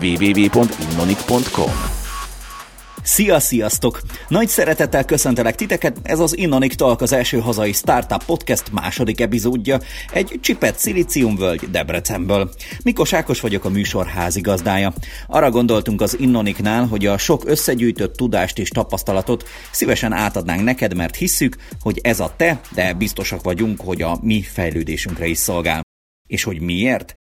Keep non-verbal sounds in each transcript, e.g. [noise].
www.innonik.com Szia, sziasztok! Nagy szeretettel köszöntelek titeket, ez az Innonik Talk az első hazai Startup Podcast második epizódja, egy csipet szilíciumvölgy Debrecenből. Mikos Ákos vagyok a műsor házigazdája. Arra gondoltunk az Innoniknál, hogy a sok összegyűjtött tudást és tapasztalatot szívesen átadnánk neked, mert hisszük, hogy ez a te, de biztosak vagyunk, hogy a mi fejlődésünkre is szolgál. És hogy miért?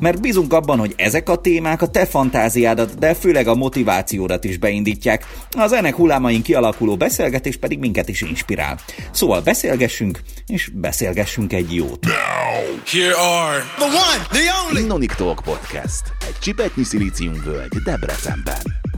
Mert bízunk abban, hogy ezek a témák a te fantáziádat, de főleg a motivációdat is beindítják, az ennek hullámain kialakuló beszélgetés pedig minket is inspirál. Szóval beszélgessünk, és beszélgessünk egy jót. Here are the one, the only Innonic Talk Podcast. Egy csipetnyi völgy Debrecenben.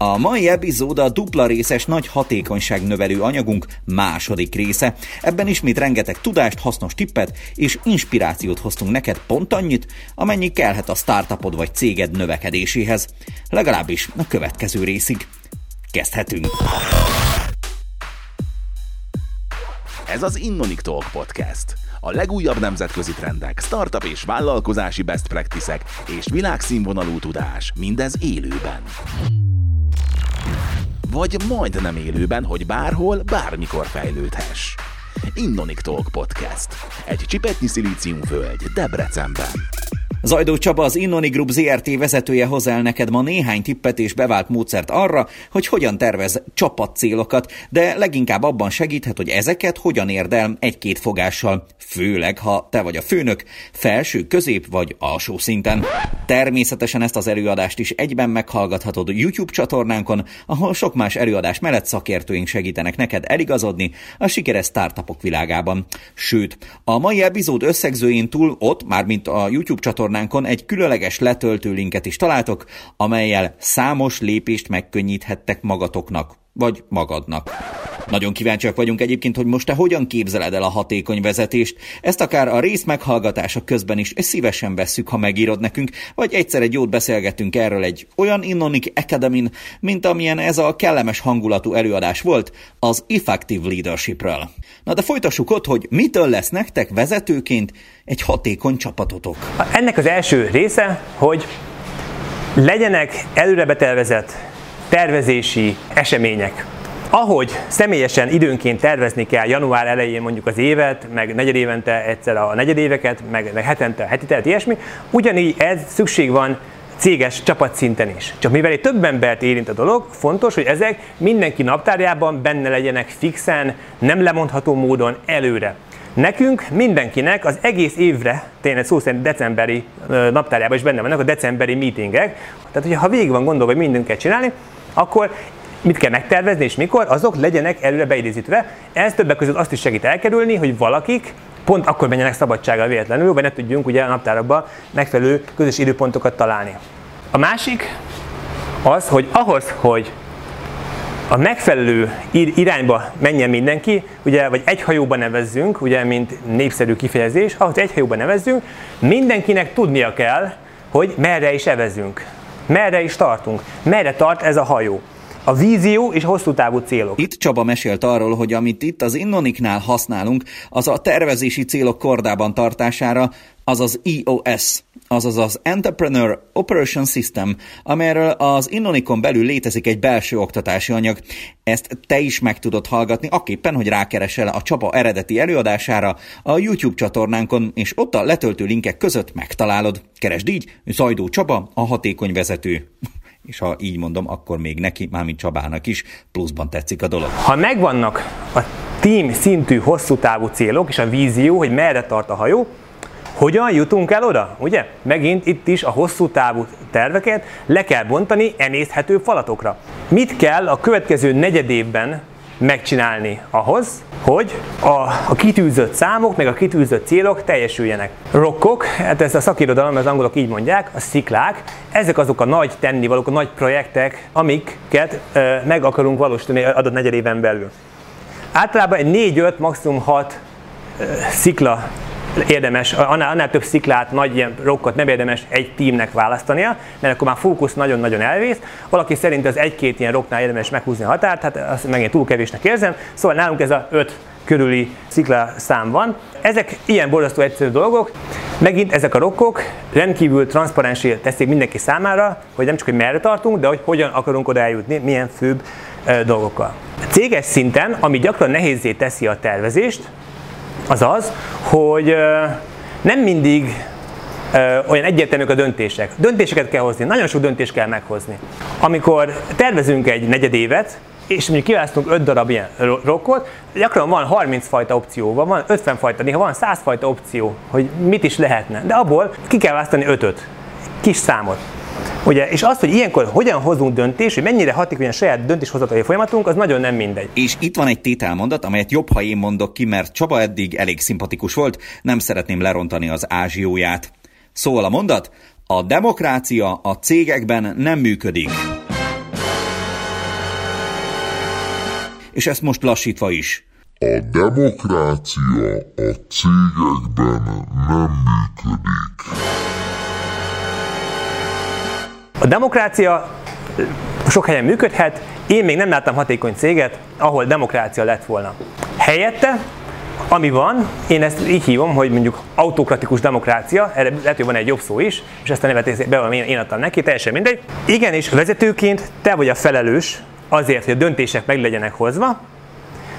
A mai epizód a dupla részes nagy hatékonyság növelő anyagunk második része. Ebben ismét rengeteg tudást, hasznos tippet és inspirációt hoztunk neked pont annyit, amennyi kellhet a startupod vagy céged növekedéséhez. Legalábbis a következő részig. Kezdhetünk! Ez az Innonic Talk Podcast. A legújabb nemzetközi trendek, startup és vállalkozási best practices és világszínvonalú tudás, mindez élőben vagy majdnem élőben, hogy bárhol, bármikor fejlődhess. Innonic Talk Podcast. Egy csipetnyi szilíciumvölgy Debrecenben. Zajdó Csaba, az Innoni Group ZRT vezetője hoz el neked ma néhány tippet és bevált módszert arra, hogy hogyan tervez csapatcélokat, de leginkább abban segíthet, hogy ezeket hogyan érd el egy-két fogással, főleg ha te vagy a főnök, felső, közép vagy alsó szinten. Természetesen ezt az előadást is egyben meghallgathatod YouTube csatornánkon, ahol sok más előadás mellett szakértőink segítenek neked eligazodni a sikeres startupok világában. Sőt, a mai epizód összegzőjén túl ott, mármint a YouTube csatornán csatornánkon egy különleges letöltő linket is találtok, amelyel számos lépést megkönnyíthettek magatoknak, vagy magadnak. Nagyon kíváncsiak vagyunk egyébként, hogy most te hogyan képzeled el a hatékony vezetést. Ezt akár a rész meghallgatása közben is szívesen vesszük, ha megírod nekünk, vagy egyszer egy jót beszélgetünk erről egy olyan Innonic academy mint amilyen ez a kellemes hangulatú előadás volt az Effective Leadershipről. Na de folytassuk ott, hogy mitől lesz nektek vezetőként egy hatékony csapatotok. Ennek az első része, hogy legyenek előrebetelvezett tervezési események. Ahogy személyesen időnként tervezni kell január elején mondjuk az évet, meg negyedévente egyszer a negyedéveket, meg, meg hetente a heti telet, ilyesmi, ugyanígy ez szükség van céges csapatszinten is. Csak mivel egy több embert érint a dolog, fontos, hogy ezek mindenki naptárjában benne legyenek fixen, nem lemondható módon előre. Nekünk, mindenkinek az egész évre, tényleg szó szerint decemberi naptárjában is benne vannak a decemberi meetingek. Tehát, hogyha ha végig van gondolva, hogy mindent kell csinálni, akkor mit kell megtervezni és mikor, azok legyenek előre beidézítve. Ez többek között azt is segít elkerülni, hogy valakik pont akkor menjenek szabadsággal véletlenül, vagy ne tudjunk ugye a naptárakban megfelelő közös időpontokat találni. A másik az, hogy ahhoz, hogy a megfelelő irányba menjen mindenki, ugye, vagy egy hajóba nevezzünk, ugye, mint népszerű kifejezés, ahhoz egy hajóba nevezzünk, mindenkinek tudnia kell, hogy merre is evezünk, merre is tartunk, merre tart ez a hajó a vízió és hosszú távú célok. Itt Csaba mesélt arról, hogy amit itt az Innoniknál használunk, az a tervezési célok kordában tartására, az az EOS, azaz az Entrepreneur Operation System, amelyről az Innonikon belül létezik egy belső oktatási anyag. Ezt te is meg tudod hallgatni, aképpen, hogy rákeresel a Csaba eredeti előadására a YouTube csatornánkon, és ott a letöltő linkek között megtalálod. Keresd így, Zajdó Csaba, a hatékony vezető és ha így mondom, akkor még neki, mármint Csabának is pluszban tetszik a dolog. Ha megvannak a team szintű hosszú távú célok és a vízió, hogy merre tart a hajó, hogyan jutunk el oda? Ugye? Megint itt is a hosszú távú terveket le kell bontani emészthető falatokra. Mit kell a következő negyed évben megcsinálni ahhoz, hogy a, a kitűzött számok, meg a kitűzött célok teljesüljenek. Rokkok, hát ez a szakirodalom, az angolok így mondják, a sziklák, ezek azok a nagy tennivalók, a nagy projektek, amiket e, meg akarunk valósítani adott negyed éven belül. Általában egy 4-5, maximum 6 e, szikla érdemes, annál, annál több sziklát, nagy ilyen rokkot nem érdemes egy tímnek választania, mert akkor már fókusz nagyon-nagyon elvész. Valaki szerint az egy-két ilyen rocknál érdemes meghúzni a határt, hát azt megint túl kevésnek érzem. Szóval nálunk ez a 5 körüli sziklaszám van. Ezek ilyen borzasztó egyszerű dolgok, Megint ezek a rokkok rendkívül transzparensé teszik mindenki számára, hogy nem csak, hogy merre tartunk, de hogy hogyan akarunk oda eljutni, milyen főbb dolgokkal. Céges szinten, ami gyakran nehézé teszi a tervezést, az az, hogy nem mindig olyan egyértelműek a döntések. Döntéseket kell hozni, nagyon sok döntést kell meghozni. Amikor tervezünk egy negyedévet, és mondjuk kiválasztunk 5 darab ilyen rokkot, gyakran van 30 fajta opció, van 50 fajta, néha van 100 fajta opció, hogy mit is lehetne. De abból ki kell választani 5-öt, kis számot. Ugye, és az, hogy ilyenkor hogyan hozunk döntést, hogy mennyire hatékony a saját döntéshozatai folyamatunk, az nagyon nem mindegy. És itt van egy tételmondat, amelyet jobb, ha én mondok ki, mert Csaba eddig elég szimpatikus volt, nem szeretném lerontani az ázsióját. Szóval a mondat, a demokrácia a cégekben nem működik. és ezt most lassítva is. A demokrácia a cégekben nem működik. A demokrácia sok helyen működhet, én még nem láttam hatékony céget, ahol demokrácia lett volna. Helyette, ami van, én ezt így hívom, hogy mondjuk autokratikus demokrácia, erre lehet, hogy van egy jobb szó is, és ezt a nevet be, én adtam neki, teljesen mindegy. Igenis, vezetőként te vagy a felelős azért, hogy a döntések meg legyenek hozva,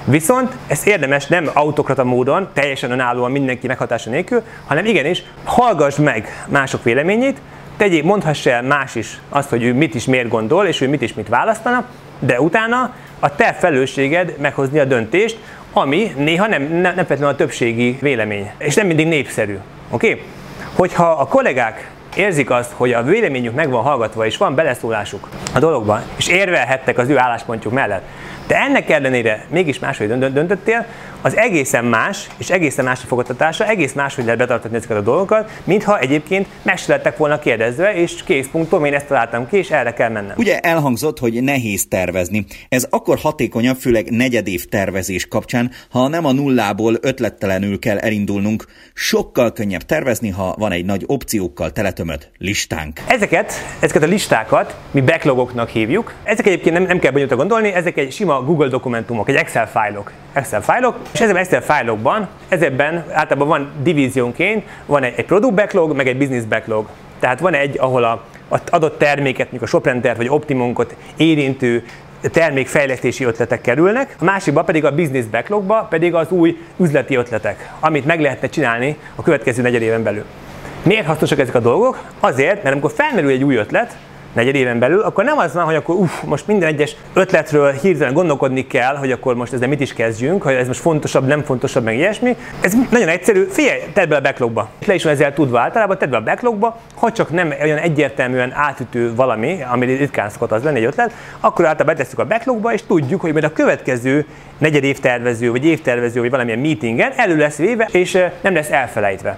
Viszont ezt érdemes nem autokrata módon, teljesen önállóan mindenki meghatása nélkül, hanem igenis hallgass meg mások véleményét, tegyél, mondhass el más is azt, hogy ő mit is miért gondol, és ő mit is mit választana, de utána a te felelősséged meghozni a döntést, ami néha nem, nem, nem feltétlenül a többségi vélemény, és nem mindig népszerű. Oké? Okay? Hogyha a kollégák érzik azt, hogy a véleményük meg van hallgatva, és van beleszólásuk a dologban, és érvelhettek az ő álláspontjuk mellett, de ennek ellenére mégis máshogy döntöttél, az egészen más, és egészen más a fogadtatása, egész máshogy lehet betartatni ezeket a dolgokat, mintha egyébként meg se lettek volna kérdezve, és kész punktom, én ezt találtam ki, és erre kell mennem. Ugye elhangzott, hogy nehéz tervezni. Ez akkor hatékonyabb, főleg negyedév tervezés kapcsán, ha nem a nullából ötlettelenül kell elindulnunk. Sokkal könnyebb tervezni, ha van egy nagy opciókkal teletömött listánk. Ezeket, ezeket a listákat mi backlogoknak hívjuk. Ezek egyébként nem, nem kell bonyolultan gondolni, ezek egy sima Google dokumentumok, egy Excel fájlok. Excel fájlok, és ezekben Excel fájlokban, ezekben általában van divíziónként, van egy, egy product backlog, meg egy business backlog. Tehát van egy, ahol a, a adott terméket, mondjuk a Shoprendert vagy Optimunkot érintő termékfejlesztési ötletek kerülnek, a másikban pedig a business backlogba pedig az új üzleti ötletek, amit meg lehetne csinálni a következő negyed éven belül. Miért hasznosak ezek a dolgok? Azért, mert amikor felmerül egy új ötlet, negyed éven belül, akkor nem az van, hogy akkor uff, most minden egyes ötletről hirtelen gondolkodni kell, hogy akkor most ezzel mit is kezdjünk, hogy ez most fontosabb, nem fontosabb, meg ilyesmi. Ez nagyon egyszerű, figyelj, tedd be a backlogba. Le is van ezzel tudva általában, tedd be a backlogba, ha csak nem olyan egyértelműen átütő valami, ami ritkán szokott az lenni egy ötlet, akkor általában betesszük a backlogba, és tudjuk, hogy majd a következő negyed évtervező, vagy évtervező, vagy valamilyen meetingen elő lesz véve, és eh, nem lesz elfelejtve.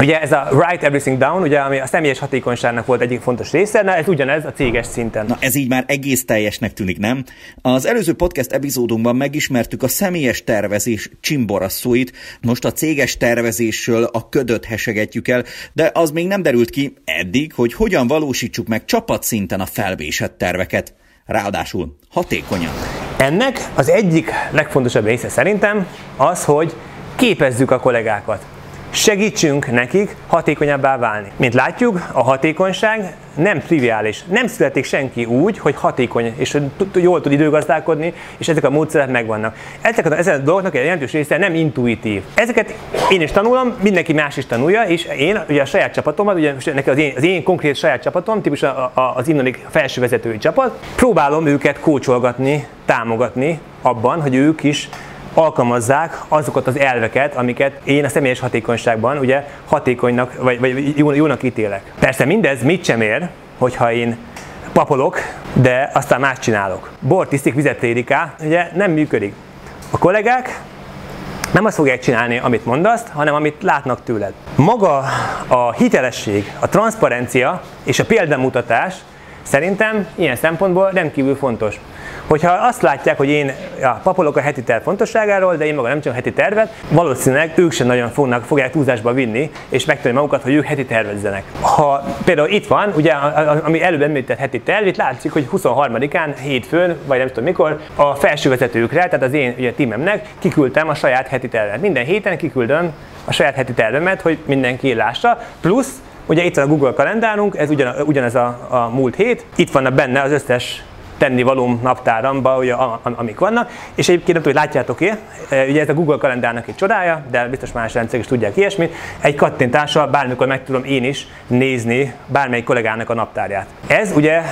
Ugye ez a write everything down, ugye, ami a személyes hatékonyságnak volt egyik fontos része, na ez ugyanez a céges szinten. Na ez így már egész teljesnek tűnik, nem? Az előző podcast epizódunkban megismertük a személyes tervezés csimborasszóit, most a céges tervezésről a ködöt hesegetjük el, de az még nem derült ki eddig, hogy hogyan valósítsuk meg csapatszinten a felvésett terveket. Ráadásul hatékonyan. Ennek az egyik legfontosabb része szerintem az, hogy képezzük a kollégákat segítsünk nekik hatékonyabbá válni. Mint látjuk, a hatékonyság nem triviális. Nem születik senki úgy, hogy hatékony és jól tud időgazdálkodni, és ezek a módszerek megvannak. Ezek a, ezek a dolgoknak egy jelentős része nem intuitív. Ezeket én is tanulom, mindenki más is tanulja, és én ugye a saját csapatomat, ugye az én, az én konkrét saját csapatom, típus az Innonik felső vezetői csapat, próbálom őket kócsolgatni, támogatni abban, hogy ők is alkalmazzák azokat az elveket, amiket én a személyes hatékonyságban ugye hatékonynak vagy, vagy jónak ítélek. Persze mindez mit sem ér, hogyha én papolok, de aztán más csinálok. Bor tisztik, vizet tériká, ugye nem működik. A kollégák nem azt fogják csinálni, amit mondasz, hanem amit látnak tőled. Maga a hitelesség, a transzparencia és a példamutatás szerintem ilyen szempontból rendkívül fontos. Hogyha azt látják, hogy én ja, papolok a heti terv fontosságáról, de én maga nem csak heti tervet, valószínűleg ők sem nagyon fognak, fogják túlzásba vinni, és megtenni magukat, hogy ők heti tervezzenek. Ha például itt van, ugye, ami előbb említett heti terv, itt látszik, hogy 23-án, hétfőn, vagy nem tudom mikor, a felsővezetőkre, tehát az én ugye, tímemnek kiküldtem a saját heti tervet. Minden héten kiküldöm a saját heti tervemet, hogy mindenki lássa, plusz Ugye itt van a Google kalendárunk, ez ugyan, ugyanez a, a múlt hét, itt vannak benne az összes tennivalóm naptáramba, ugye, amik vannak, és egyébként nem tudom, hogy látjátok-e, ugye ez a Google kalendárnak egy csodája, de biztos más rendszerek is tudják ilyesmit, egy kattintással bármikor meg tudom én is nézni bármelyik kollégának a naptárját. Ez ugye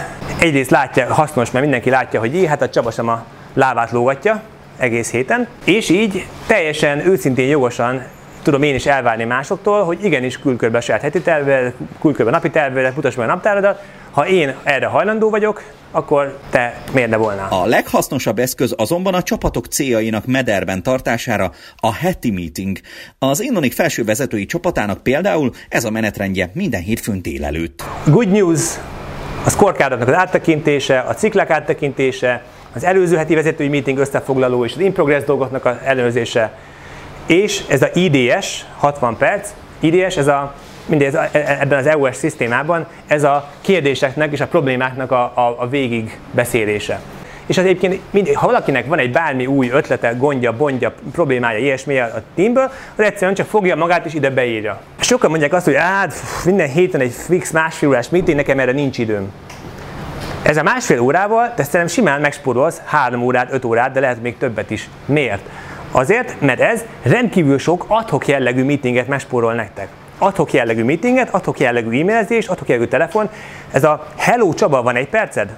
egyrészt látja, hasznos, mert mindenki látja, hogy így, hát a Csaba sem a lávát lógatja egész héten, és így teljesen őszintén jogosan tudom én is elvárni másoktól, hogy igenis külkörbe a saját heti terved, külkörbe a napi tervedet, mutass meg a naptáradat, ha én erre hajlandó vagyok, akkor te miért ne volnál? A leghasznosabb eszköz azonban a csapatok céljainak mederben tartására a heti meeting. Az Innonik felső vezetői csapatának például ez a menetrendje minden hétfőn délelőtt. Good news, a scorecardoknak az áttekintése, a ciklák áttekintése, az előző heti vezetői meeting összefoglaló és az in progress dolgoknak az ellenőrzése, és ez a IDS, 60 perc, IDS, ez a mindez, e- e- ebben az EOS szisztémában ez a kérdéseknek és a problémáknak a, a, a végig beszélése. És az egyébként, mind, ha valakinek van egy bármi új ötlete, gondja, bondja, problémája, ilyesmi a teamből, az egyszerűen csak fogja magát és ide beírja. Sokan mondják azt, hogy hát minden héten egy fix másfél órás meeting, nekem erre nincs időm. Ez a másfél órával te szerintem simán megspórolsz három órát, öt órát, de lehet még többet is. Miért? Azért, mert ez rendkívül sok adhok jellegű meetinget megspórol nektek. Adhok jellegű meetinget, adhok jellegű e-mailezés, adhok jellegű telefon. Ez a Hello Csaba, van egy perced?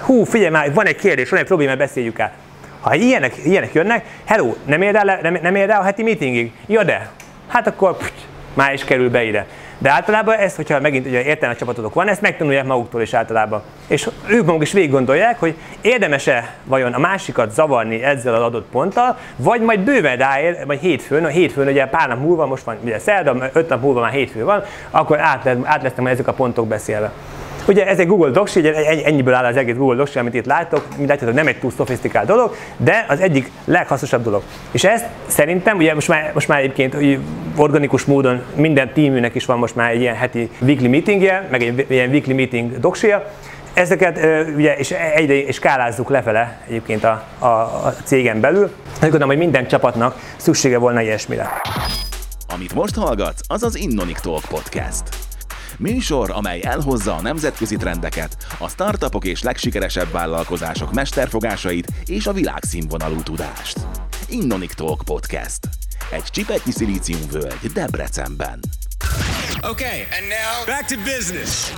Hú, figyelj már, van egy kérdés, van egy probléma, beszéljük át. Ha ilyenek, ilyenek jönnek, hello, nem ér el, nem, nem ér el a heti meetingig? Ja, de. Hát akkor pff, már is kerül be ide. De általában ezt, hogyha megint ugye értelmes csapatotok van, ezt megtanulják maguktól is általában. És ők maguk is végig gondolják, hogy érdemes-e vajon a másikat zavarni ezzel az adott ponttal, vagy majd bőven ráér, vagy hétfőn, a hétfőn ugye pár nap múlva, most van ugye szerda, öt nap múlva már hétfő van, akkor át, át lesznek ezek a pontok beszélve. Ugye ez egy Google Docs, ugye ennyiből áll az egész Google Docs, amit itt látok, mint látjátok, nem egy túl szofisztikált dolog, de az egyik leghasznosabb dolog. És ezt szerintem, ugye most már, most már egyébként organikus módon minden tíműnek is van most már egy ilyen heti weekly meetingje, meg egy ilyen weekly meeting doksia, Ezeket ugye, és egyre és skálázzuk lefele egyébként a, a, a cégen belül. Azt gondolom, hogy minden csapatnak szüksége volna ilyesmire. Amit most hallgatsz, az az Innonic Talk Podcast. Műsor, amely elhozza a nemzetközi trendeket, a startupok és legsikeresebb vállalkozások mesterfogásait és a világszínvonalú tudást. Innonic Talk Podcast. Egy csipetnyi szilíciumvölgy Debrecenben. Okay, and now back to business.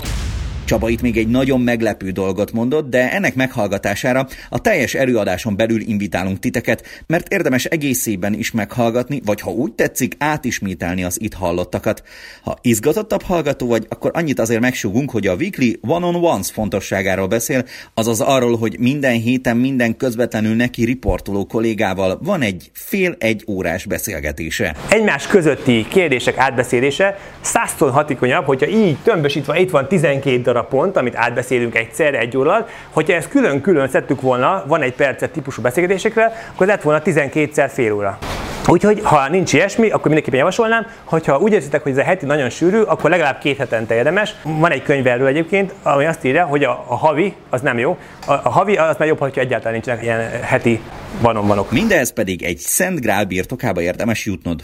Csaba itt még egy nagyon meglepő dolgot mondott, de ennek meghallgatására a teljes előadáson belül invitálunk titeket, mert érdemes egészében is meghallgatni, vagy ha úgy tetszik, átismételni az itt hallottakat. Ha izgatottabb hallgató vagy, akkor annyit azért megsugunk, hogy a Weekly One-on-Ones fontosságáról beszél, azaz arról, hogy minden héten minden közvetlenül neki riportoló kollégával van egy fél-egy órás beszélgetése. Egymás közötti kérdések átbeszélése százszor hatékonyabb, hogyha így tömbösítve itt van 12 darab pont, amit átbeszélünk egyszer, egy óra hogyha ezt külön-külön szedtük volna, van egy percet típusú beszélgetésekre, akkor lett volna 12-szer fél óra. Úgyhogy, ha nincs ilyesmi, akkor mindenképpen javasolnám, hogyha úgy érzitek, hogy ez a heti nagyon sűrű, akkor legalább két hetente érdemes. Van egy könyv erről egyébként, ami azt írja, hogy a, a havi az nem jó. A, a havi az már jobb, hogyha egyáltalán nincsenek ilyen heti vanon-vanok. Mindez pedig egy Szent Grál birtokába érdemes jutnod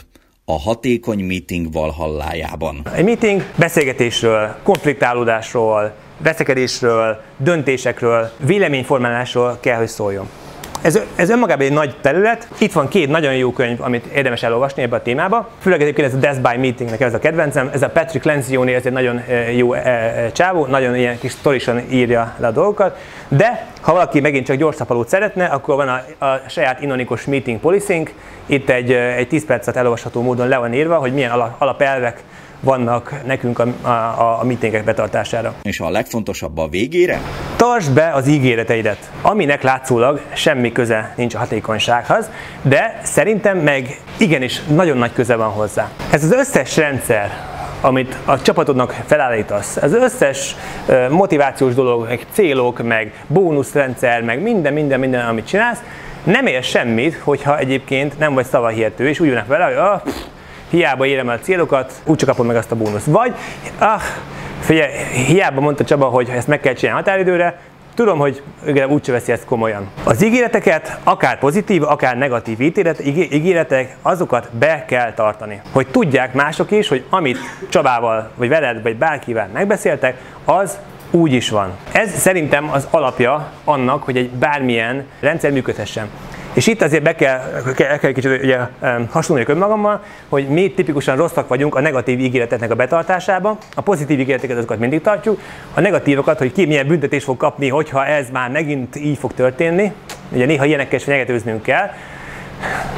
a hatékony meeting valhallájában. Egy meeting beszélgetésről, konfliktálódásról, veszekedésről, döntésekről, véleményformálásról kell, hogy szóljon. Ez, ez önmagában egy nagy terület. Itt van két nagyon jó könyv, amit érdemes elolvasni ebbe a témába. Főleg egyébként ez a Death by Meeting, ez a kedvencem. Ez a Patrick Lencioni, ez egy nagyon eh, jó eh, eh, csávó, nagyon ilyen kis sztorisan írja le a dolgokat. De ha valaki megint csak gyorszapalót szeretne, akkor van a, a saját inonikos meeting policing. Itt egy, egy 10 percet elolvasható módon le van írva, hogy milyen alapelvek vannak nekünk a, a, a meetingek betartására. És a legfontosabb a végére? Tartsd be az ígéreteidet, aminek látszólag semmi köze nincs a hatékonysághoz, de szerintem meg igenis nagyon nagy köze van hozzá. Ez az összes rendszer, amit a csapatodnak felállítasz, az összes motivációs dolog, meg célok, meg bónuszrendszer, meg minden, minden, minden, amit csinálsz, nem ér semmit, hogyha egyébként nem vagy szavahihető, és úgy jönnek vele, hogy ah, pff, hiába érem el célokat, úgyse kapom meg azt a bónuszt. Vagy, ah, figyelj, hiába mondta Csaba, hogy ezt meg kell csinálni határidőre, Tudom, hogy úgyse veszi ezt komolyan. Az ígéreteket, akár pozitív, akár negatív ítélet, ígéretek, azokat be kell tartani. Hogy tudják mások is, hogy amit Csabával, vagy veled, vagy bárkivel megbeszéltek, az úgy is van. Ez szerintem az alapja annak, hogy egy bármilyen rendszer működhessen. És itt azért be kell, kell, kell kicsit ugye, hasonlulni önmagammal, hogy mi tipikusan rosszak vagyunk a negatív ígéreteknek a betartásában, a pozitív ígéreteket azokat mindig tartjuk, a negatívokat, hogy ki milyen büntetés fog kapni, hogyha ez már megint így fog történni, ugye néha ilyenekkel is fenyegetőznünk kell,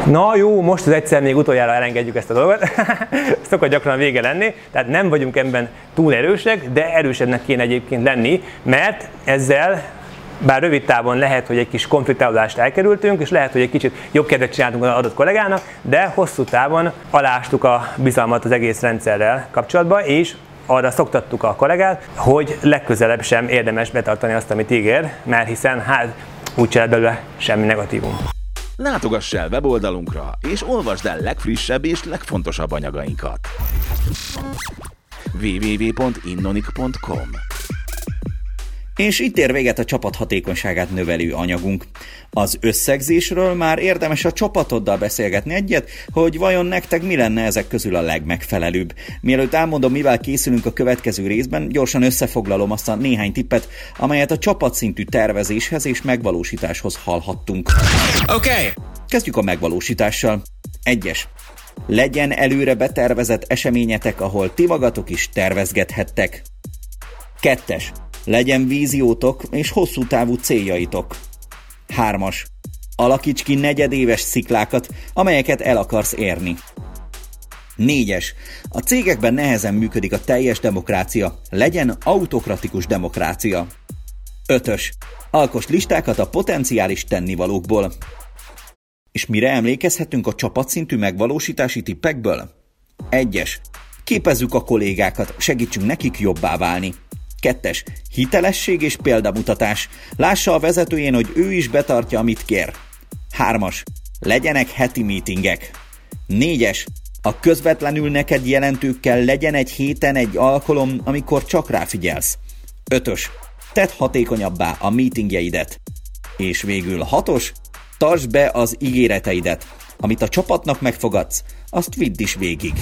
Na jó, most az egyszer még utoljára elengedjük ezt a dolgot. [laughs] Szokott gyakran vége lenni, tehát nem vagyunk ebben túl erősek, de erősebbnek kéne egyébként lenni, mert ezzel bár rövid távon lehet, hogy egy kis konfliktálást elkerültünk, és lehet, hogy egy kicsit jobb kedvet csináltunk az adott kollégának, de hosszú távon alástuk a bizalmat az egész rendszerrel kapcsolatban, és arra szoktattuk a kollégát, hogy legközelebb sem érdemes betartani azt, amit ígér, mert hiszen hát úgy csinál belőle semmi negatívum. Látogass el weboldalunkra, és olvasd el legfrissebb és legfontosabb anyagainkat. www.innonic.com és itt ér véget a csapat hatékonyságát növelő anyagunk. Az összegzésről már érdemes a csapatoddal beszélgetni egyet, hogy vajon nektek mi lenne ezek közül a legmegfelelőbb. Mielőtt elmondom, mivel készülünk a következő részben, gyorsan összefoglalom azt a néhány tippet, amelyet a csapatszintű tervezéshez és megvalósításhoz hallhattunk. Oké! Okay. Kezdjük a megvalósítással. Egyes. Legyen előre betervezett eseményetek, ahol ti magatok is tervezgethettek. Kettes. Legyen víziótok és hosszú távú céljaitok. Hármas. Alakíts ki negyedéves sziklákat, amelyeket el akarsz érni. Négyes. A cégekben nehezen működik a teljes demokrácia. Legyen autokratikus demokrácia. Ötös. Alkos listákat a potenciális tennivalókból. És mire emlékezhetünk a csapatszintű megvalósítási tippekből? Egyes. Képezzük a kollégákat, segítsünk nekik jobbá válni. Kettes. Hitelesség és példamutatás. Lássa a vezetőjén, hogy ő is betartja, amit kér. Hármas. Legyenek heti meetingek. Négyes. A közvetlenül neked jelentőkkel legyen egy héten egy alkalom, amikor csak ráfigyelsz. Ötös. Tedd hatékonyabbá a meetingjeidet. És végül hatos. Tartsd be az ígéreteidet. Amit a csapatnak megfogadsz, azt vidd is végig.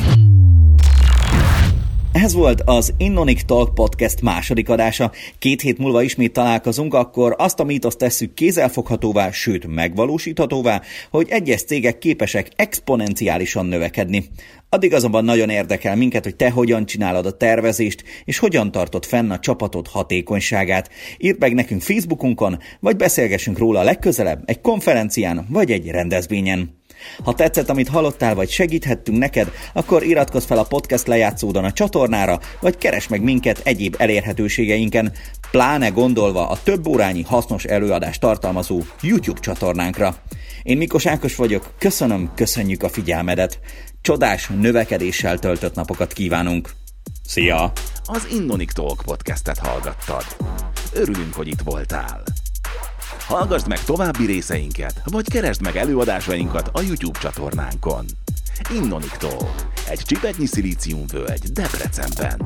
Ez volt az Innonic Talk Podcast második adása. Két hét múlva ismét találkozunk, akkor azt a mítoszt tesszük kézzelfoghatóvá, sőt megvalósíthatóvá, hogy egyes cégek képesek exponenciálisan növekedni. Addig azonban nagyon érdekel minket, hogy te hogyan csinálod a tervezést, és hogyan tartod fenn a csapatod hatékonyságát. Írd meg nekünk Facebookunkon, vagy beszélgessünk róla legközelebb egy konferencián, vagy egy rendezvényen. Ha tetszett, amit hallottál, vagy segíthettünk neked, akkor iratkozz fel a podcast lejátszódon a csatornára, vagy keres meg minket egyéb elérhetőségeinken, pláne gondolva a több órányi hasznos előadást tartalmazó YouTube csatornánkra. Én Mikos Ákos vagyok, köszönöm, köszönjük a figyelmedet. Csodás növekedéssel töltött napokat kívánunk. Szia! Az Innonic Talk podcastet hallgattad. Örülünk, hogy itt voltál. Hallgassd meg további részeinket, vagy keresd meg előadásainkat a YouTube csatornánkon. Innoniktól, egy csipetnyi szilíciumvölgy Debrecenben.